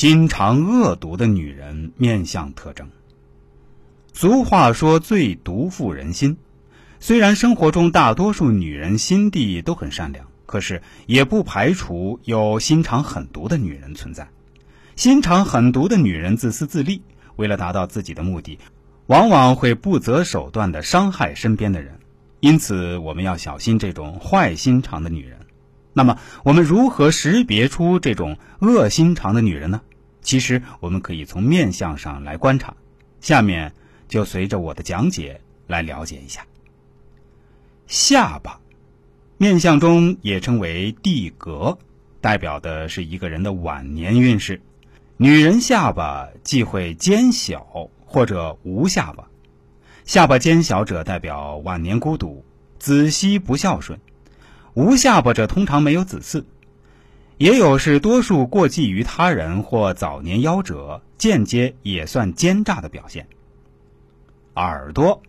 心肠恶毒的女人面相特征。俗话说“最毒妇人心”，虽然生活中大多数女人心地都很善良，可是也不排除有心肠狠毒的女人存在。心肠狠毒的女人自私自利，为了达到自己的目的，往往会不择手段的伤害身边的人。因此，我们要小心这种坏心肠的女人。那么，我们如何识别出这种恶心肠的女人呢？其实，我们可以从面相上来观察。下面就随着我的讲解来了解一下。下巴，面相中也称为地格，代表的是一个人的晚年运势。女人下巴忌讳尖小或者无下巴，下巴尖小者代表晚年孤独、子息不孝顺；无下巴者通常没有子嗣，也有是多数过继于他人或早年夭折，间接也算奸诈的表现。耳朵，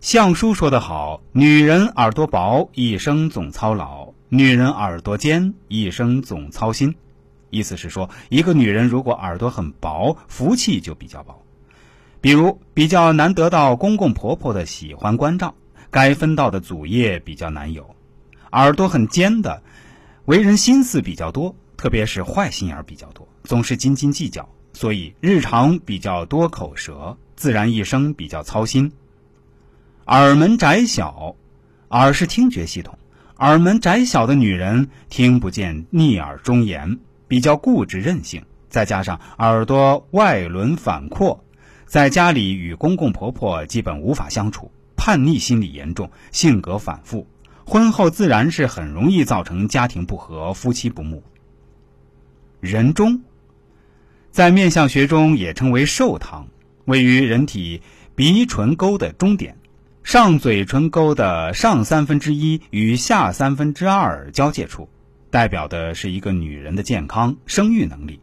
相书说得好：“女人耳朵薄，一生总操劳；女人耳朵尖，一生总操心。”意思是说，一个女人如果耳朵很薄，福气就比较薄。比如，比较难得到公公婆婆的喜欢关照，该分到的祖业比较难有。耳朵很尖的，为人心思比较多，特别是坏心眼比较多，总是斤斤计较，所以日常比较多口舌，自然一生比较操心。耳门窄小，耳是听觉系统，耳门窄小的女人听不见逆耳忠言。比较固执任性，再加上耳朵外轮反扩，在家里与公公婆婆基本无法相处，叛逆心理严重，性格反复，婚后自然是很容易造成家庭不和、夫妻不睦。人中，在面相学中也称为寿堂，位于人体鼻唇沟的中点，上嘴唇沟的上三分之一与下三分之二交界处。代表的是一个女人的健康、生育能力、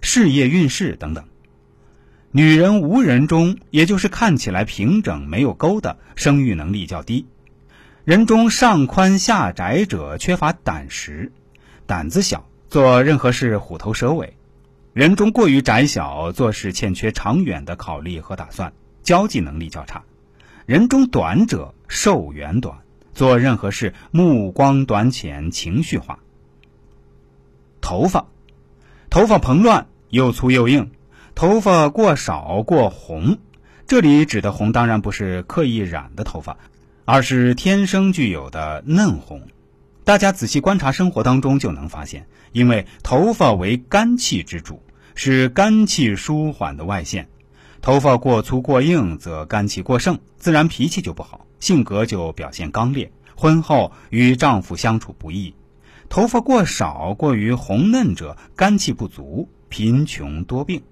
事业运势等等。女人无人中，也就是看起来平整没有沟的，生育能力较低。人中上宽下窄者缺乏胆识，胆子小，做任何事虎头蛇尾。人中过于窄小，做事欠缺长远的考虑和打算，交际能力较差。人中短者寿元短，做任何事目光短浅，情绪化。头发，头发蓬乱又粗又硬，头发过少过红。这里指的红当然不是刻意染的头发，而是天生具有的嫩红。大家仔细观察生活当中就能发现，因为头发为肝气之主，是肝气舒缓的外现。头发过粗过硬，则肝气过盛，自然脾气就不好，性格就表现刚烈，婚后与丈夫相处不易。头发过少、过于红嫩者，肝气不足，贫穷多病。